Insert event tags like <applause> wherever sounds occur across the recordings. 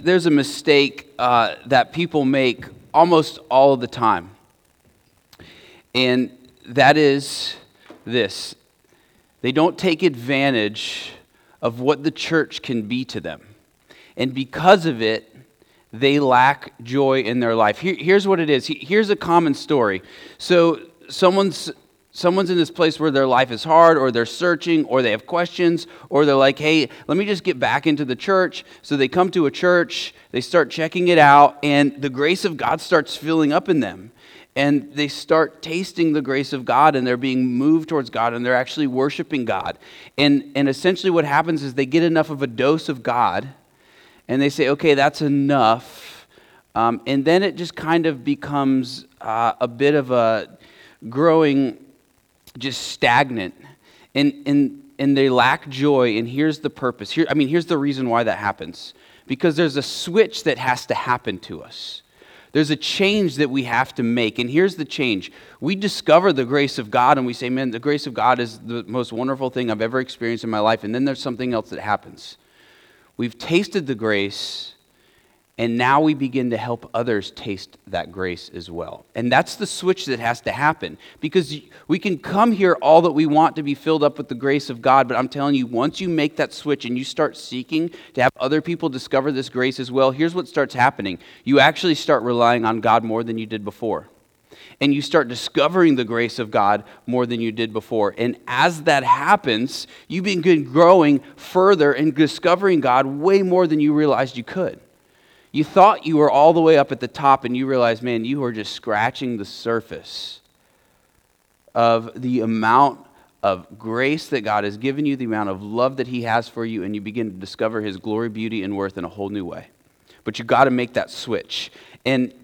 There's a mistake uh, that people make almost all of the time, and that is this they don't take advantage of what the church can be to them. And because of it, they lack joy in their life. Here, here's what it is. Here's a common story. So, someone's someone's in this place where their life is hard or they're searching or they have questions or they're like hey let me just get back into the church. So they come to a church they start checking it out and the grace of god starts filling up in them. And they start tasting the grace of god and they're being moved towards god and they're actually worshiping god. And, and essentially what happens is they get enough of a dose of god and they say okay that's enough. Um, and then it just kind of becomes uh, a bit of a growing just stagnant and, and, and they lack joy. And here's the purpose. Here, I mean, here's the reason why that happens because there's a switch that has to happen to us. There's a change that we have to make. And here's the change we discover the grace of God and we say, man, the grace of God is the most wonderful thing I've ever experienced in my life. And then there's something else that happens. We've tasted the grace and now we begin to help others taste that grace as well. And that's the switch that has to happen because we can come here all that we want to be filled up with the grace of God, but I'm telling you, once you make that switch and you start seeking to have other people discover this grace as well, here's what starts happening. You actually start relying on God more than you did before. And you start discovering the grace of God more than you did before. And as that happens, you begin growing further and discovering God way more than you realized you could. You thought you were all the way up at the top, and you realize, man, you are just scratching the surface of the amount of grace that God has given you, the amount of love that He has for you, and you begin to discover His glory, beauty, and worth in a whole new way. But you got to make that switch. And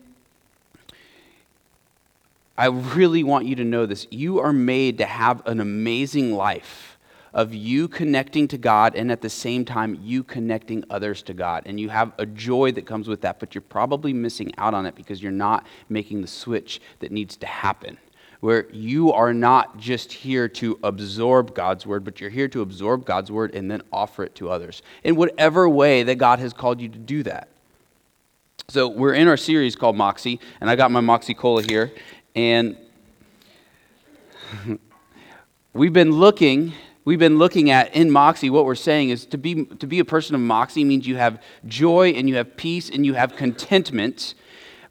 I really want you to know this. You are made to have an amazing life of you connecting to God and at the same time you connecting others to God. And you have a joy that comes with that, but you're probably missing out on it because you're not making the switch that needs to happen. Where you are not just here to absorb God's word, but you're here to absorb God's word and then offer it to others in whatever way that God has called you to do that. So, we're in our series called Moxie, and I got my Moxie Cola here. And <laughs> we've been looking we've been looking at in Moxie, what we're saying is to be, to be a person of Moxie means you have joy and you have peace and you have contentment,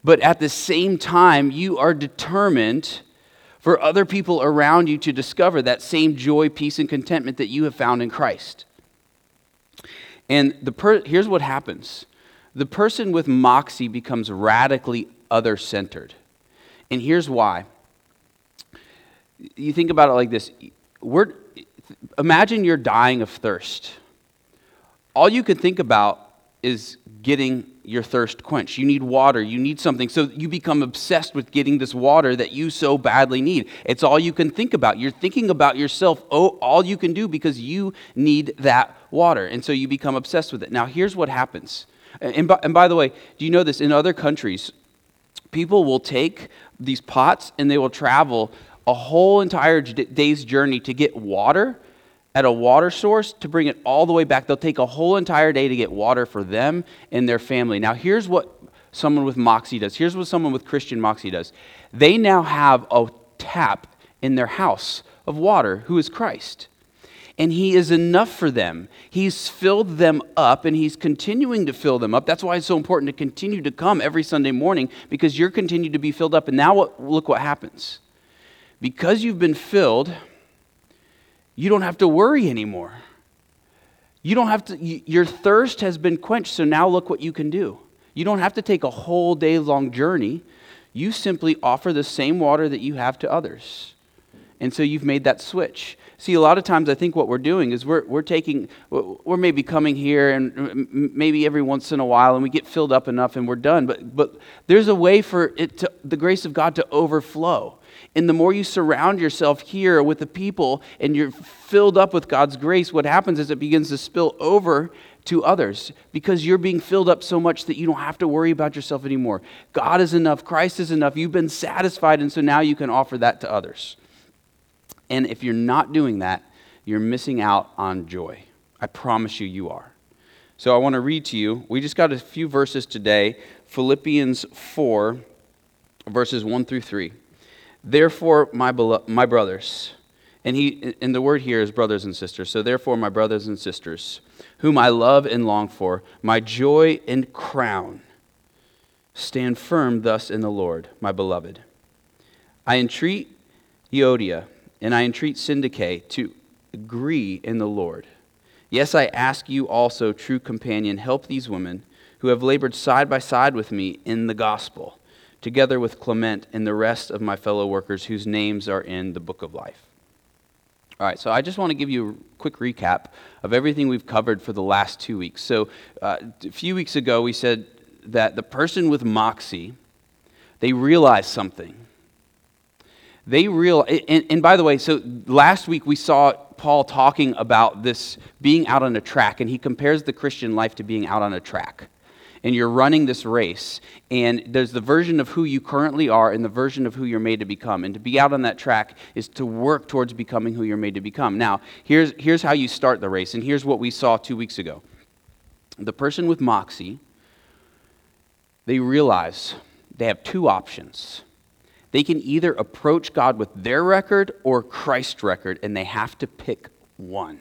but at the same time, you are determined for other people around you to discover that same joy, peace, and contentment that you have found in Christ. And the per- here's what happens the person with Moxie becomes radically other centered. And here's why. You think about it like this. We're, imagine you're dying of thirst. All you can think about is getting your thirst quenched. You need water, you need something. So you become obsessed with getting this water that you so badly need. It's all you can think about. You're thinking about yourself, oh, all you can do because you need that water. And so you become obsessed with it. Now, here's what happens. And by, and by the way, do you know this? In other countries, people will take these pots and they will travel a whole entire day's journey to get water at a water source to bring it all the way back. They'll take a whole entire day to get water for them and their family. Now, here's what someone with Moxie does. Here's what someone with Christian Moxie does. They now have a tap in their house of water who is Christ. And he is enough for them. He's filled them up and he's continuing to fill them up. That's why it's so important to continue to come every Sunday morning because you're continuing to be filled up. And now what, look what happens because you've been filled, you don't have to worry anymore. You don't have to, your thirst has been quenched, so now look what you can do. You don't have to take a whole day long journey. You simply offer the same water that you have to others. And so you've made that switch. See, a lot of times I think what we're doing is we're, we're taking, we're maybe coming here and maybe every once in a while and we get filled up enough and we're done. But, but there's a way for it to, the grace of God to overflow. And the more you surround yourself here with the people and you're filled up with God's grace, what happens is it begins to spill over to others because you're being filled up so much that you don't have to worry about yourself anymore. God is enough, Christ is enough. You've been satisfied, and so now you can offer that to others. And if you're not doing that, you're missing out on joy. I promise you, you are. So I want to read to you. We just got a few verses today Philippians 4, verses 1 through 3. Therefore, my, belo- my brothers, and, he, and the word here is brothers and sisters. So, therefore, my brothers and sisters, whom I love and long for, my joy and crown, stand firm thus in the Lord, my beloved. I entreat Euodia and I entreat Syntyche to agree in the Lord. Yes, I ask you also, true companion, help these women who have labored side by side with me in the gospel, together with Clement and the rest of my fellow workers whose names are in the book of life. All right, so I just want to give you a quick recap of everything we've covered for the last two weeks. So, uh, a few weeks ago, we said that the person with moxie, they realized something. They real, and, and by the way, so last week we saw Paul talking about this being out on a track, and he compares the Christian life to being out on a track. And you're running this race, and there's the version of who you currently are and the version of who you're made to become. And to be out on that track is to work towards becoming who you're made to become. Now, here's, here's how you start the race, and here's what we saw two weeks ago. The person with moxie, they realize they have two options they can either approach God with their record or Christ's record, and they have to pick one.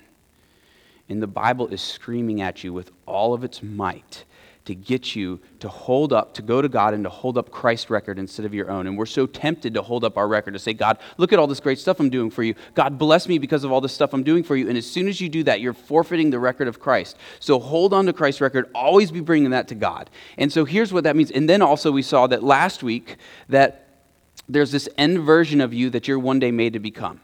And the Bible is screaming at you with all of its might to get you to hold up, to go to God and to hold up Christ's record instead of your own. And we're so tempted to hold up our record, to say, God, look at all this great stuff I'm doing for you. God, bless me because of all this stuff I'm doing for you. And as soon as you do that, you're forfeiting the record of Christ. So hold on to Christ's record, always be bringing that to God. And so here's what that means. And then also, we saw that last week that there's this end version of you that you're one day made to become.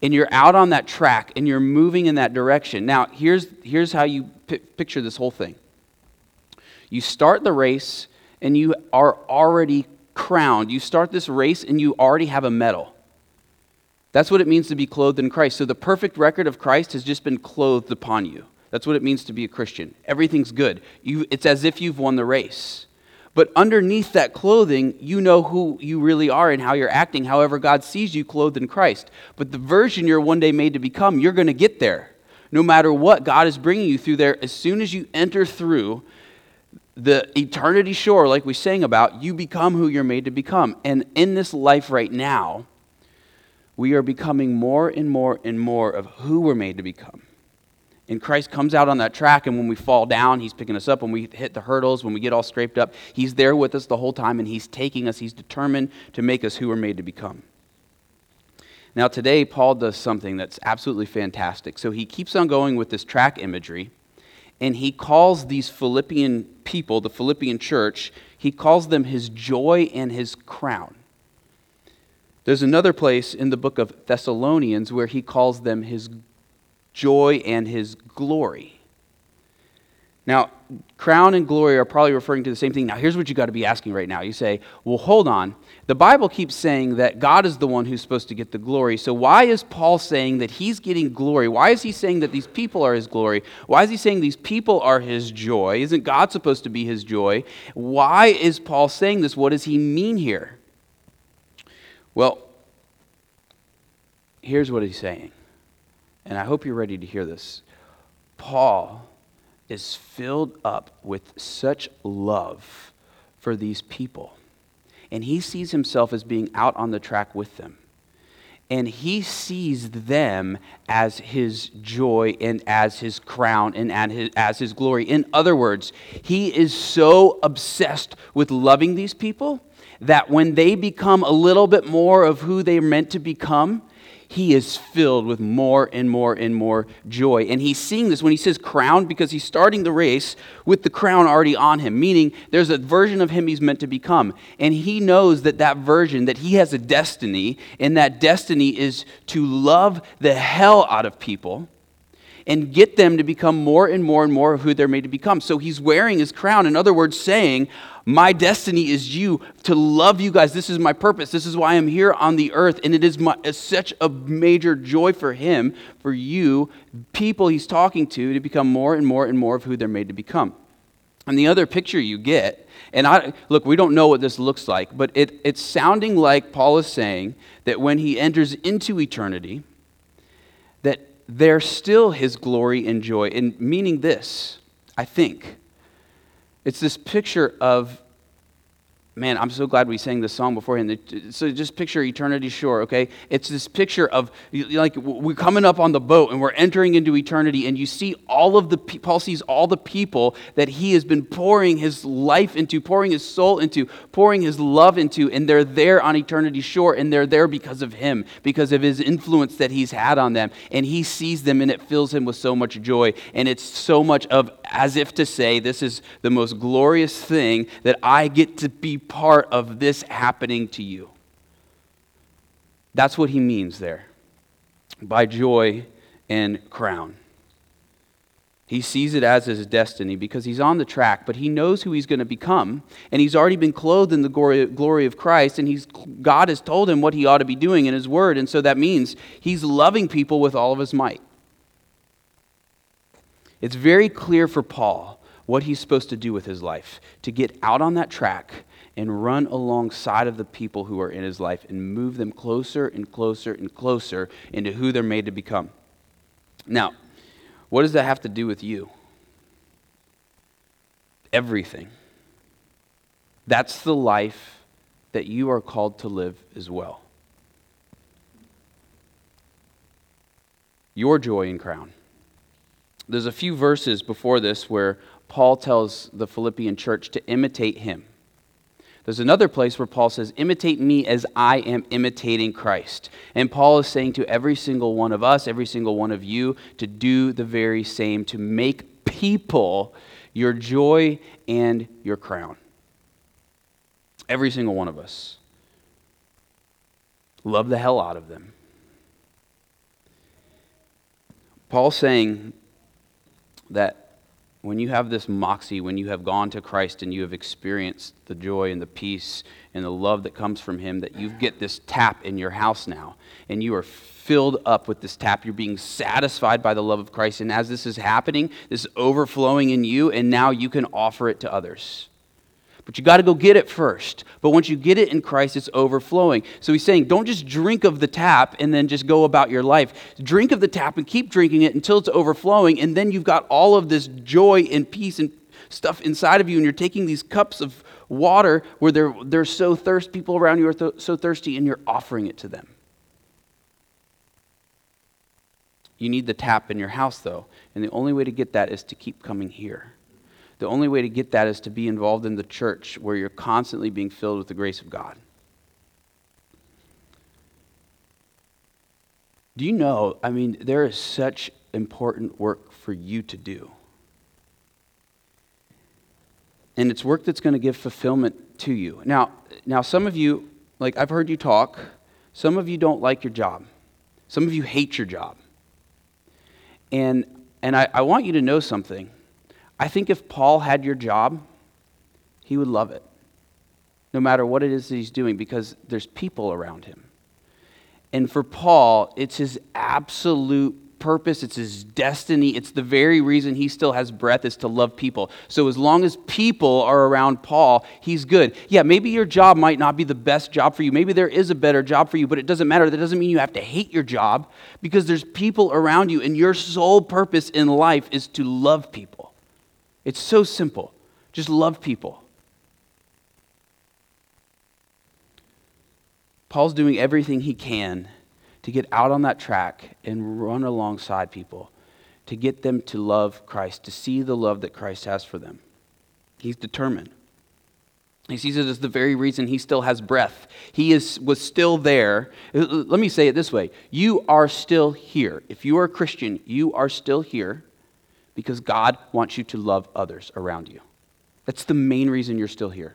And you're out on that track and you're moving in that direction. Now, here's, here's how you p- picture this whole thing you start the race and you are already crowned. You start this race and you already have a medal. That's what it means to be clothed in Christ. So the perfect record of Christ has just been clothed upon you. That's what it means to be a Christian. Everything's good. You, it's as if you've won the race. But underneath that clothing, you know who you really are and how you're acting, however, God sees you clothed in Christ. But the version you're one day made to become, you're going to get there. No matter what, God is bringing you through there. As soon as you enter through the eternity shore, like we sang about, you become who you're made to become. And in this life right now, we are becoming more and more and more of who we're made to become. And Christ comes out on that track, and when we fall down, He's picking us up. When we hit the hurdles, when we get all scraped up, He's there with us the whole time, and He's taking us. He's determined to make us who we're made to become. Now, today, Paul does something that's absolutely fantastic. So he keeps on going with this track imagery, and he calls these Philippian people, the Philippian church, he calls them his joy and his crown. There's another place in the book of Thessalonians where he calls them his joy, and his glory. Now, crown and glory are probably referring to the same thing. Now, here's what you got to be asking right now. You say, well, hold on. The Bible keeps saying that God is the one who's supposed to get the glory. So, why is Paul saying that he's getting glory? Why is he saying that these people are his glory? Why is he saying these people are his joy? Isn't God supposed to be his joy? Why is Paul saying this? What does he mean here? Well, here's what he's saying and I hope you're ready to hear this. Paul is filled up with such love for these people. And he sees himself as being out on the track with them. And he sees them as his joy and as his crown and as his glory. In other words, he is so obsessed with loving these people that when they become a little bit more of who they're meant to become, he is filled with more and more and more joy. And he's seeing this when he says crown because he's starting the race with the crown already on him, meaning there's a version of him he's meant to become. And he knows that that version, that he has a destiny, and that destiny is to love the hell out of people and get them to become more and more and more of who they're made to become. So he's wearing his crown. In other words, saying, my destiny is you, to love you guys. This is my purpose. This is why I'm here on the earth. And it is my, such a major joy for him, for you, people he's talking to, to become more and more and more of who they're made to become. And the other picture you get, and I look, we don't know what this looks like, but it, it's sounding like Paul is saying that when he enters into eternity, that there's still his glory and joy. And meaning this I think. It's this picture of man, I'm so glad we sang this song beforehand. So just picture eternity shore, okay? It's this picture of like we're coming up on the boat and we're entering into eternity, and you see all of the Paul sees all the people that he has been pouring his life into, pouring his soul into, pouring his love into, and they're there on eternity shore, and they're there because of him, because of his influence that he's had on them, and he sees them, and it fills him with so much joy, and it's so much of as if to say, this is the most glorious thing that I get to be part of this happening to you. That's what he means there by joy and crown. He sees it as his destiny because he's on the track, but he knows who he's going to become. And he's already been clothed in the glory, of Christ, and he's, God has told him what he ought to be doing in his word. And so that means he's loving people with all of his might. It's very clear for Paul what he's supposed to do with his life to get out on that track and run alongside of the people who are in his life and move them closer and closer and closer into who they're made to become. Now, what does that have to do with you? Everything. That's the life that you are called to live as well. Your joy and crown. There's a few verses before this where Paul tells the Philippian church to imitate him. There's another place where Paul says, Imitate me as I am imitating Christ. And Paul is saying to every single one of us, every single one of you, to do the very same, to make people your joy and your crown. Every single one of us. Love the hell out of them. Paul's saying that when you have this moxie, when you have gone to Christ and you have experienced the joy and the peace and the love that comes from Him, that you get this tap in your house now, and you are filled up with this tap. You're being satisfied by the love of Christ. And as this is happening, this is overflowing in you, and now you can offer it to others. But you got to go get it first. But once you get it in Christ, it's overflowing. So he's saying, don't just drink of the tap and then just go about your life. Drink of the tap and keep drinking it until it's overflowing. And then you've got all of this joy and peace and stuff inside of you. And you're taking these cups of water where they're, they're so thirsty, people around you are th- so thirsty, and you're offering it to them. You need the tap in your house, though. And the only way to get that is to keep coming here. The only way to get that is to be involved in the church where you're constantly being filled with the grace of God. Do you know? I mean, there is such important work for you to do. And it's work that's going to give fulfillment to you. Now, now some of you, like I've heard you talk, some of you don't like your job. Some of you hate your job. And and I, I want you to know something. I think if Paul had your job, he would love it, no matter what it is that he's doing, because there's people around him. And for Paul, it's his absolute purpose, it's his destiny, it's the very reason he still has breath is to love people. So as long as people are around Paul, he's good. Yeah, maybe your job might not be the best job for you. Maybe there is a better job for you, but it doesn't matter. That doesn't mean you have to hate your job because there's people around you and your sole purpose in life is to love people. It's so simple. Just love people. Paul's doing everything he can to get out on that track and run alongside people, to get them to love Christ, to see the love that Christ has for them. He's determined. He sees it as the very reason he still has breath. He is, was still there. Uh, uh, let me say it this way You are still here. If you are a Christian, you are still here because God wants you to love others around you. That's the main reason you're still here.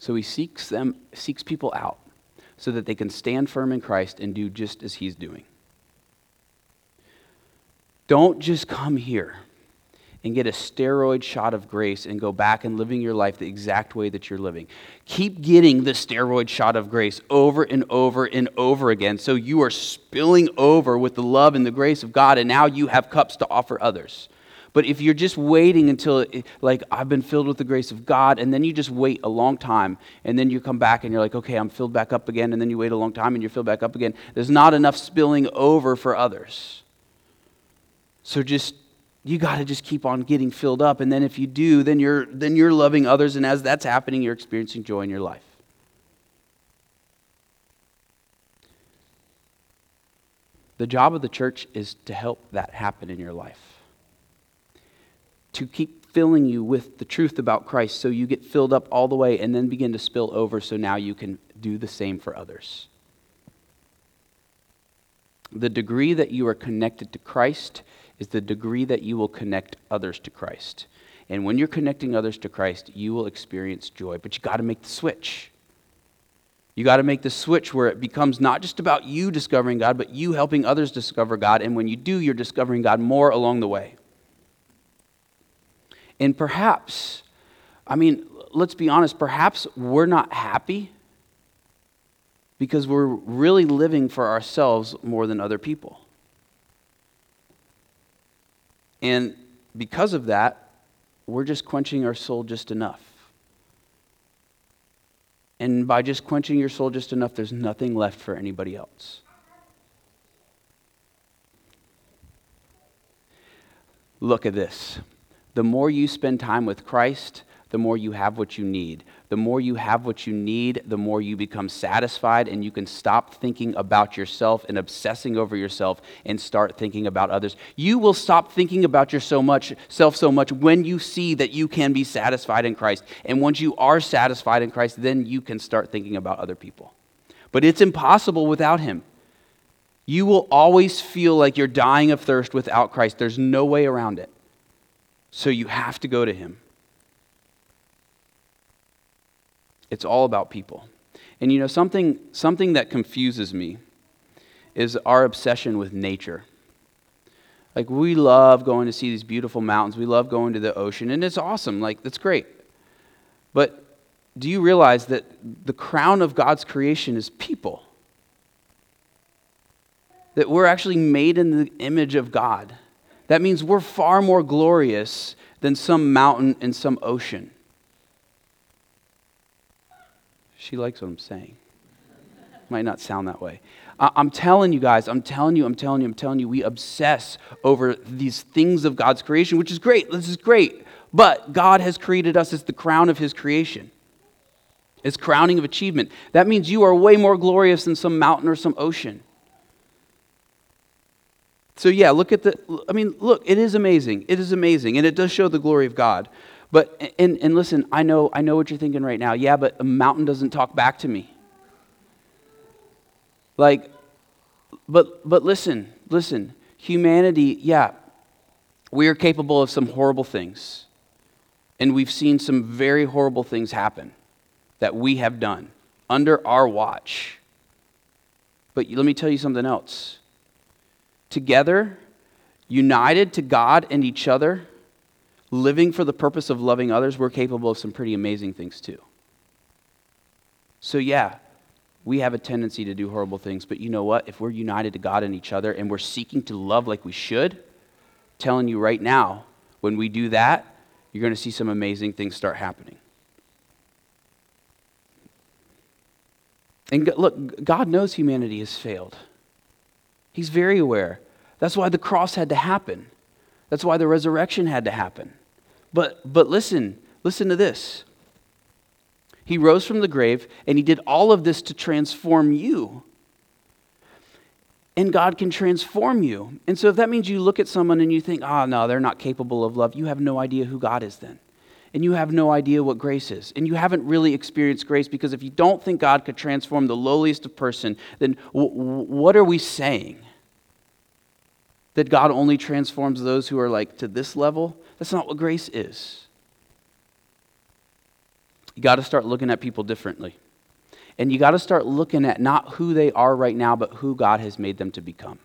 So he seeks them, seeks people out so that they can stand firm in Christ and do just as he's doing. Don't just come here and get a steroid shot of grace and go back and living your life the exact way that you're living. Keep getting the steroid shot of grace over and over and over again so you are spilling over with the love and the grace of God, and now you have cups to offer others. But if you're just waiting until, like, I've been filled with the grace of God, and then you just wait a long time, and then you come back and you're like, okay, I'm filled back up again, and then you wait a long time and you're filled back up again, there's not enough spilling over for others. So just, you got to just keep on getting filled up. And then if you do, then you're, then you're loving others, and as that's happening, you're experiencing joy in your life. The job of the church is to help that happen in your life to keep filling you with the truth about Christ so you get filled up all the way and then begin to spill over so now you can do the same for others. The degree that you are connected to Christ is the degree that you will connect others to Christ. And when you're connecting others to Christ, you will experience joy. But you got to make the switch. You got to make the switch where it becomes not just about you discovering God, but you helping others discover God. And when you do, you're discovering God more along the way. And perhaps, I mean, let's be honest, perhaps we're not happy because we're really living for ourselves more than other people. And because of that, we're just quenching our soul just enough. And by just quenching your soul just enough, there's nothing left for anybody else. Look at this. The more you spend time with Christ, the more you have what you need. The more you have what you need, the more you become satisfied, and you can stop thinking about yourself and obsessing over yourself and start thinking about others. You will stop thinking about yourself so much, when you see that you can be satisfied in Christ. And once you are satisfied in Christ, then you can start thinking about other people. But it's impossible without Him. You will always feel like you're dying of thirst without Christ. There's no way around it. So you have to go to him. It's all about people. And you know, something, something that confuses me is our obsession with nature. Like, we love going to see these beautiful mountains, we love going to the ocean, and it's awesome. Like, that's great. But do you realize that the crown of God's creation is people? That we're actually made in the image of God. That means we're far more glorious than some mountain and some ocean. She likes what I'm saying. Might not sound that way. I'm telling you guys, I'm telling you, I'm telling you, I'm telling you, we obsess over these things of God's creation, which is great. This is great. But God has created us as the crown of His creation, as crowning of achievement. That means you are way more glorious than some mountain or some ocean. So, yeah, look at the, I mean, look, it is amazing. It is amazing. And it does show the glory of God. But, and, and listen, I know, I know what you're thinking right now. Yeah, but a mountain doesn't talk back to me. Like, but, but listen, listen. Humanity, yeah, we are capable of some horrible things. And we've seen some very horrible things happen that we have done under our watch. But let me tell you something else together, united to God and each other, living for the purpose of loving others, we're capable of some pretty amazing things too. So, yeah, we have a tendency to do horrible things, but you know what? If we're united to God and each other and we're seeking to love like we should, telling you right now, when we do that, you're going to see some amazing things start happening. And look, God knows humanity has failed. He's very aware. That's why the cross had to happen. That's why the resurrection had to happen. But, but listen, listen to this. He rose from the grave, and he did all of this to transform you. And God can transform you. And so, if that means you look at someone and you think, oh, no, they're not capable of love, you have no idea who God is then. And you have no idea what grace is. And you haven't really experienced grace because if you don't think God could transform the lowliest of person, then w- what are we saying? That God only transforms those who are like to this level. That's not what grace is. You got to start looking at people differently. And you got to start looking at not who they are right now, but who God has made them to become.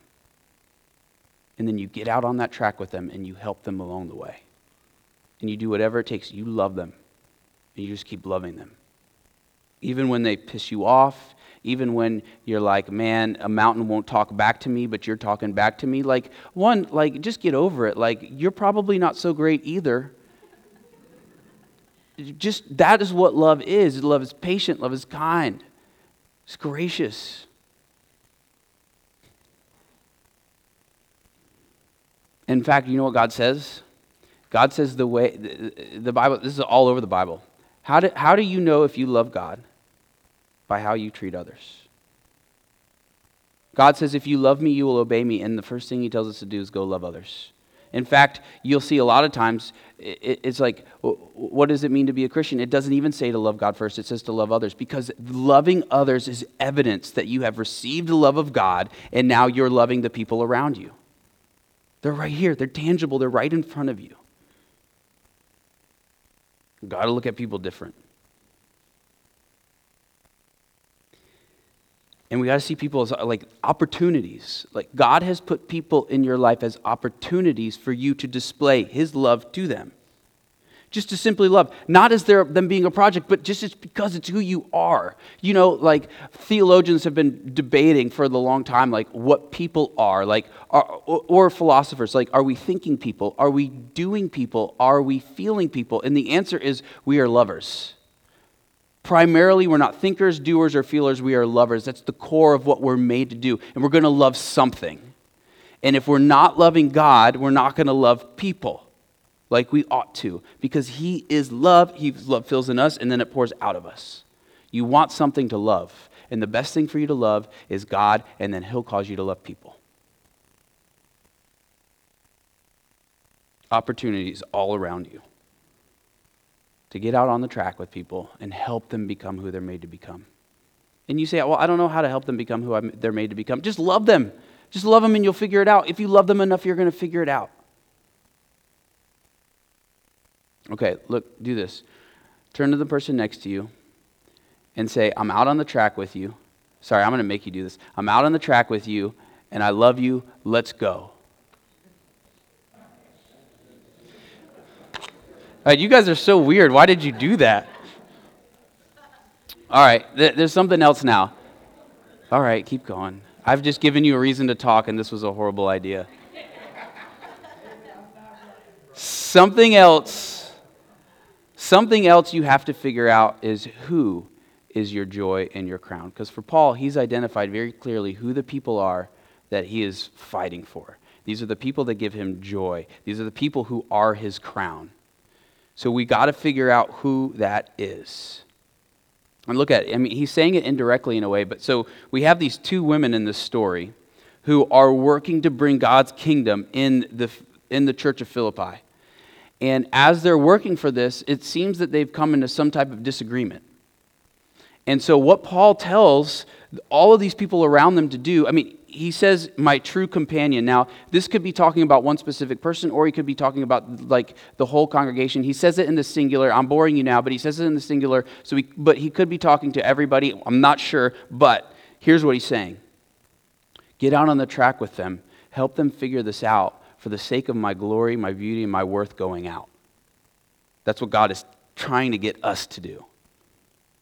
And then you get out on that track with them and you help them along the way. And you do whatever it takes. You love them. And you just keep loving them. Even when they piss you off, even when you're like, man, a mountain won't talk back to me, but you're talking back to me. Like, one, like, just get over it. Like, you're probably not so great either. Just that is what love is. Love is patient, love is kind, it's gracious. In fact, you know what God says? God says the way, the, Bible, this is all over the Bible. How do, how do you know if you love God? By how you treat others. God says, if you love me, you will obey me. And the first thing he tells us to do is go love others. In fact, you'll see a lot of times it's like, what does it mean to be a Christian? It doesn't even say to love God first, it says to love others because loving others is evidence that you have received the love of God and now you're loving the people around you. They're right here, they're tangible, they're right in front of you. Got to look at people different. And we got to see people as like opportunities. Like God has put people in your life as opportunities for you to display His love to them. Just to simply love, not as their, them being a project, but just because it's who you are. You know, like theologians have been debating for the long time, like what people are, like, are, or philosophers, like, are we thinking people? Are we doing people? Are we feeling people? And the answer is we are lovers. Primarily, we're not thinkers, doers, or feelers. We are lovers. That's the core of what we're made to do. And we're going to love something. And if we're not loving God, we're not going to love people like we ought to because He is love. He love fills in us, and then it pours out of us. You want something to love. And the best thing for you to love is God, and then He'll cause you to love people. Opportunities all around you to get out on the track with people and help them become who they're made to become. And you say, well, I don't know how to help them become who I'm, they're made to become. Just love them. Just love them and you'll figure it out. If you love them enough, you're going to figure it out. Okay, look, do this. Turn to the person next to you and say, I'm out on the track with you. Sorry, I'm going to make you do this. I'm out on the track with you and I love you. Let's go. You guys are so weird. Why did you do that? All right, th- there's something else now. All right, keep going. I've just given you a reason to talk, and this was a horrible idea. something else, something else you have to figure out is who is your joy and your crown. Because for Paul, he's identified very clearly who the people are that he is fighting for. These are the people that give him joy, these are the people who are his crown. So we got to figure out who that is. And look at it. I mean, he's saying it indirectly in a way, but so we have these two women in this story who are working to bring God's kingdom in the, in the church of Philippi. And as they're working for this, it seems that they've come into some type of disagreement. And so, what Paul tells all of these people around them to do, I mean, he says, my true companion. Now, this could be talking about one specific person, or he could be talking about like the whole congregation. He says it in the singular. I'm boring you now, but he says it in the singular. So, he, but he could be talking to everybody. I'm not sure, but here's what he's saying: Get out on the track with them. Help them figure this out for the sake of my glory, my beauty, and my worth going out. That's what God is trying to get us to do.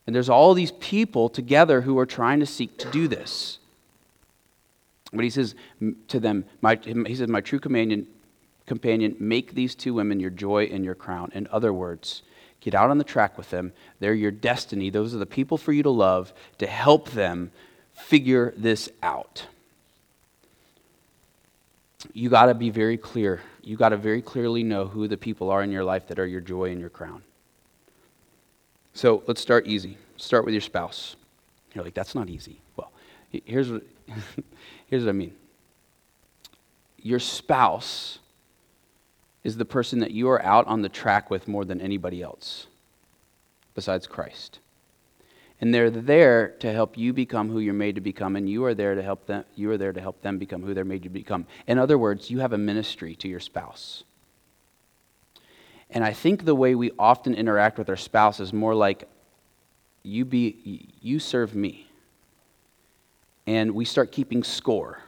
And there's all these people together who are trying to seek to do this. But he says to them, my, he says, my true companion, companion, make these two women your joy and your crown. In other words, get out on the track with them. They're your destiny. Those are the people for you to love to help them figure this out. You got to be very clear. You got to very clearly know who the people are in your life that are your joy and your crown. So let's start easy. Start with your spouse. You're like, that's not easy. Well, here's what, <laughs> here's what I mean your spouse is the person that you are out on the track with more than anybody else besides Christ. And they're there to help you become who you're made to become, and you are there to help them. You are there to help them become who they're made to become. In other words, you have a ministry to your spouse. And I think the way we often interact with our spouse is more like you be you serve me and we start keeping score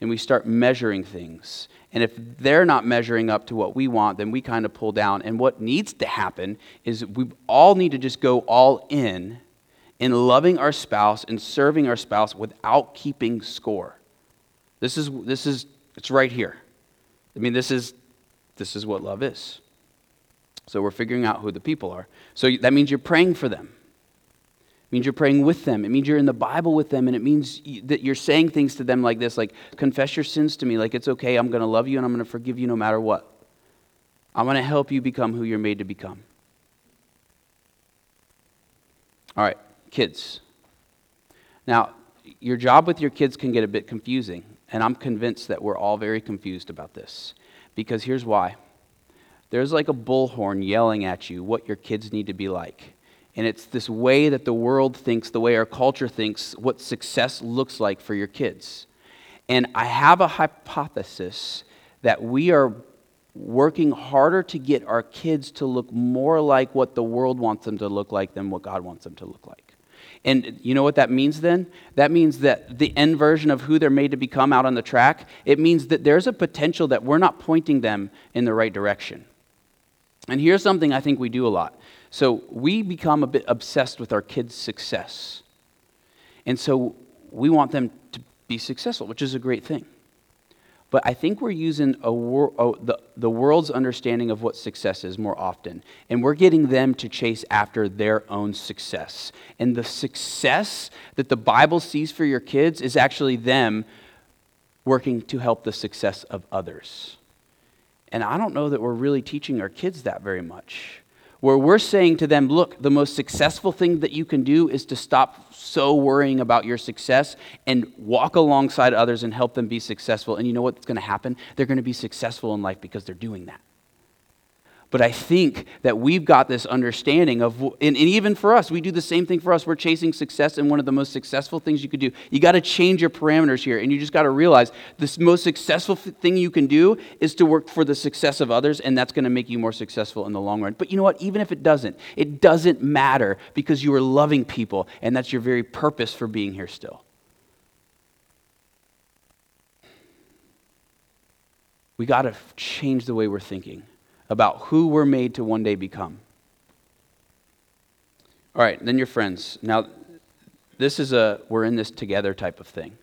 and we start measuring things. And if they're not measuring up to what we want, then we kind of pull down. And what needs to happen is we all need to just go all in in loving our spouse and serving our spouse without keeping score. This is, this is it's right here. I mean, this is, this is what love is. So we're figuring out who the people are. So that means you're praying for them. It means you're praying with them. It means you're in the Bible with them. And it means that you're saying things to them like this, like, confess your sins to me. Like, it's okay. I'm going to love you and I'm going to forgive you no matter what. I'm going to help you become who you're made to become. All right, kids. Now, your job with your kids can get a bit confusing. And I'm convinced that we're all very confused about this. Because here's why there's like a bullhorn yelling at you what your kids need to be like. And it's this way that the world thinks, the way our culture thinks, what success looks like for your kids. And I have a hypothesis that we are working harder to get our kids to look more like what the world wants them to look like than what God wants them to look like. And you know what that means then? That means that the end version of who they're made to become out on the track, it means that there's a potential that we're not pointing them in the right direction. And here's something I think we do a lot. So we become a bit obsessed with our kids' success. And so we want them to be successful, which is a great thing. But I think we're using a wor- oh, the, the world's understanding of what success is more often. And we're getting them to chase after their own success. And the success that the Bible sees for your kids is actually them working to help the success of others. And I don't know that we're really teaching our kids that very much where we're saying to them, look, the most successful thing that you can do is to stop so worrying about your success and walk alongside others and help them be successful. And you know what's going to happen? They're going to be successful in life because they're doing that. But I think that we've got this understanding of, and, and, even for us, we do the same thing for us. We're chasing success, and one of the most successful things you could do, you got to change your parameters here, and you just got to realize the most successful thing you can do is to work for the success of others, and that's going to make you more successful in the long run. But you know what? Even if it doesn't, it doesn't matter because you are loving people, and that's your very purpose for being here still. We got to change the way we're thinking about who we're made to one day become. All right, then your friends. Now, this is a we're in this together type of thing.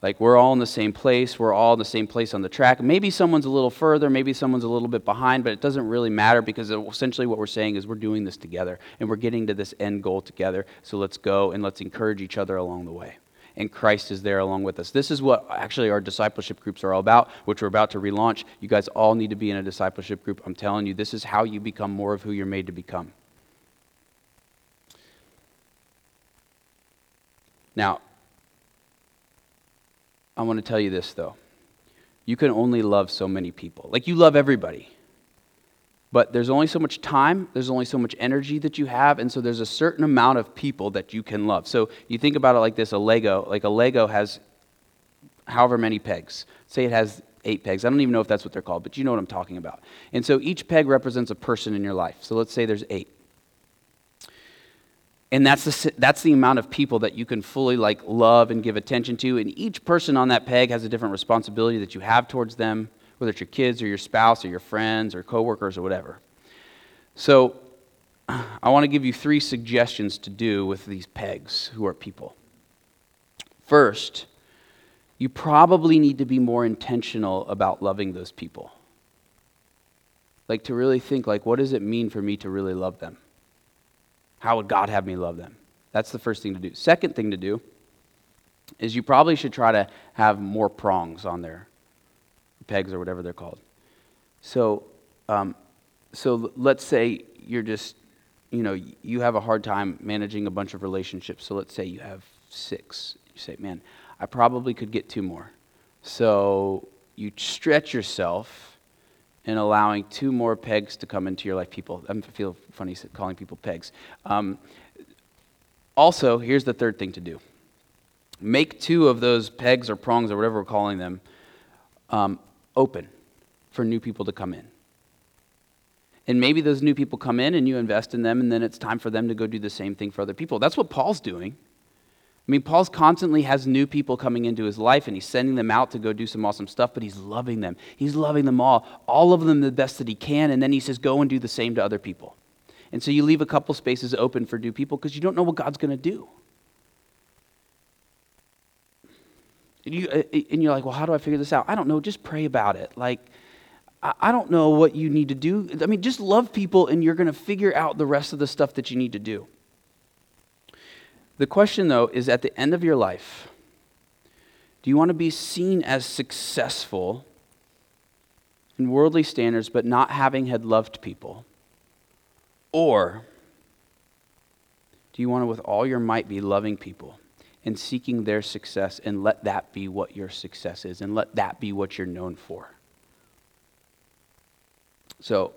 Like we're all in the same place, we're all in the same place on the track. Maybe someone's a little further, maybe someone's a little bit behind, but it doesn't really matter because essentially what we're saying is we're doing this together and we're getting to this end goal together. So let's go and let's encourage each other along the way and Christ is there along with us. This is what actually our discipleship groups are all about, which we're about to relaunch. You guys all need to be in a discipleship group. I'm telling you, this is how you become more of who you're made to become. Now, I want to tell you this, though. You can only love so many people. Like, you love everybody. But there's only so much time, there's only so much energy that you have, and so there's a certain amount of people that you can love. So you think about it like this a Lego, like a Lego has however many pegs. Say it has eight pegs. I don't even know if that's what they're called, but you know what I'm talking about. And so each peg represents a person in your life. So let's say there's eight. And that's the, that's the amount of people that you can fully like love and give attention to. And each person on that peg has a different responsibility that you have towards them whether it's your kids or your spouse or your friends or coworkers or whatever. So, <clears throat> I want to give you three suggestions to do with these pegs who are people. First, you probably need to be more intentional about loving those people. Like to really think like what does it mean for me to really love them? How would God have me love them? That's the first thing to do. Second thing to do is you probably should try to have more prongs on there pegs or whatever they're called. So, um, so let's say you're just, you know, you have a hard time managing a bunch of relationships. So let's say you have six. You say, man, I probably could get two more. So you stretch yourself in allowing two more pegs to come into your life. People, I feel funny calling people pegs. Um, also, here's the third thing to do make two of those pegs or prongs or whatever we're calling them um, open for new people to come in. And maybe those new people come in and you invest in them, and then it's time for them to go do the same thing for other people. That's what Paul's doing. I mean, Paul's constantly has new people coming into his life and he's sending them out to go do some awesome stuff, but he's loving them. He's loving them all, all of them the best that he can, and then he says, go and do the same to other people. And so you leave a couple spaces open for new people because you don't know what God's going to do. And, you, uh, and you're like, well, how do I figure this out? I don't know. Just pray about it. Like, I don't know what you need to do. I mean, just love people and you're going to figure out the rest of the stuff that you need to do. The question, though, is at the end of your life, do you want to be seen as successful in worldly standards but not having had loved people? Or do you want to, with all your might, be loving people and seeking their success and let that be what your success is and let that be what you're known for? So,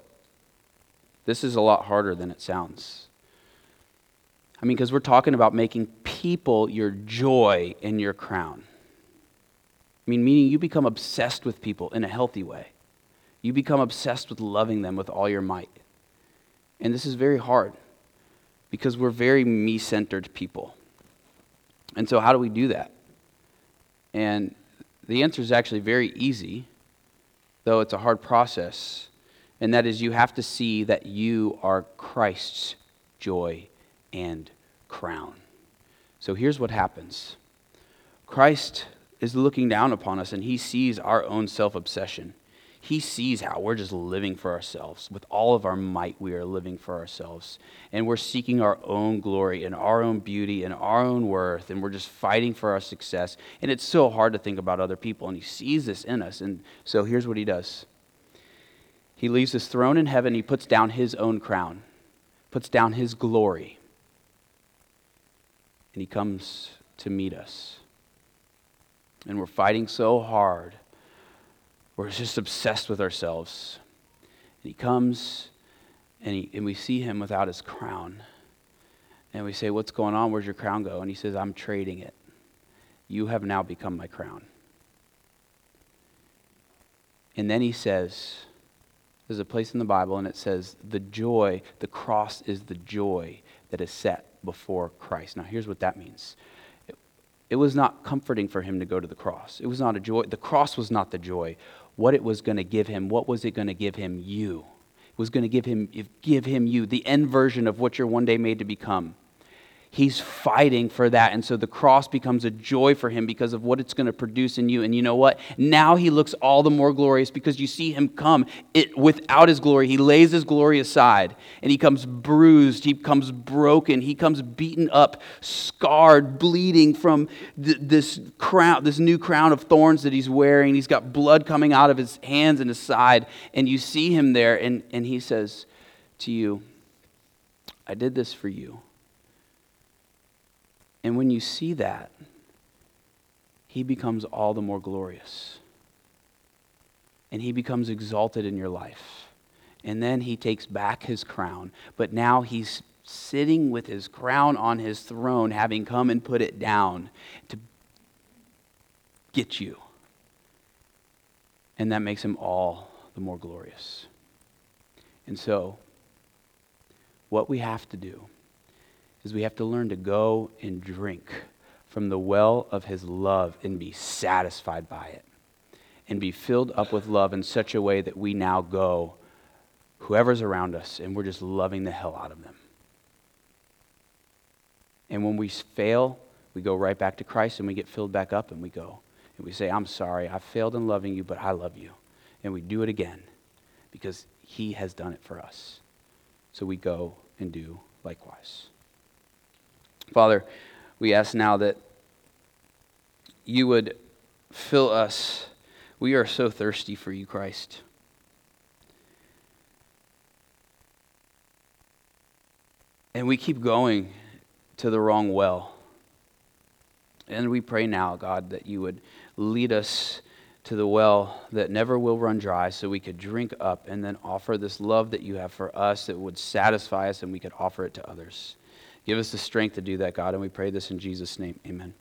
this is a lot harder than it sounds. I mean, because we're talking about making people your joy and your crown. I mean, meaning you become obsessed with people in a healthy way. You become obsessed with loving them with all your might. And this is very hard because we're very me centered people. And so, how do we do that? And the answer is actually very easy, though it's a hard process and that is you have to see that you are Christ's joy and crown. So here's what happens Christ is looking down upon us, and he sees our own self obsession. He sees how we're just living for ourselves. With all of our might, we are living for ourselves. And we're seeking our own glory and our own beauty and our own worth. And we're just fighting for our success. And it's so hard to think about other people. And He sees this in us. And so here's what He does he leaves his throne in heaven, he puts down his own crown, puts down his glory, and he comes to meet us. And we're fighting so hard. We're just obsessed with ourselves. And he comes and, he, and we see him without his crown. And we say, What's going on? Where's your crown go? And he says, I'm trading it. You have now become my crown. And then he says, there's a place in the Bible and it says, the joy, the cross is the joy that is set before Christ. Now, here's what that means it, it was not comforting for him to go to the cross. It was not a joy. The cross was not the joy. What it was going to give him, what was it going to give him? You. It was going to give him, give him you, the end version of what you're one day made to become. He's fighting for that. And so the cross becomes a joy for him because of what it's going to produce in you. And you know what? Now he looks all the more glorious because you see him come it, without his glory. He lays his glory aside and he comes bruised. He comes broken. He comes beaten up, scarred, bleeding from th- this crown, this new crown of thorns that he's wearing. He's got blood coming out of his hands and his side. And you see him there and, and he says to you, I did this for you. And when you see that, he becomes all the more glorious. And he becomes exalted in your life. And then he takes back his crown. But now he's sitting with his crown on his throne, having come and put it down to get you. And that makes him all the more glorious. And so, what we have to do is we have to learn to go and drink from the well of his love and be satisfied by it and be filled up with love in such a way that we now go whoever's around us and we're just loving the hell out of them. And when we fail, we go right back to Christ and we get filled back up and we go and we say, I'm sorry, I failed in loving you, but I love you. And we do it again because he has done it for us. So we go and do likewise. Father, we ask now that you would fill us. We are so thirsty for you, Christ. And we keep going to the wrong well. And we pray now, God, that you would lead us to the well that never will run dry so we could drink up and then offer this love that you have for us that would satisfy us and we could offer it to others. Give us the strength to do that, God, and we pray this in Jesus' name. Amen.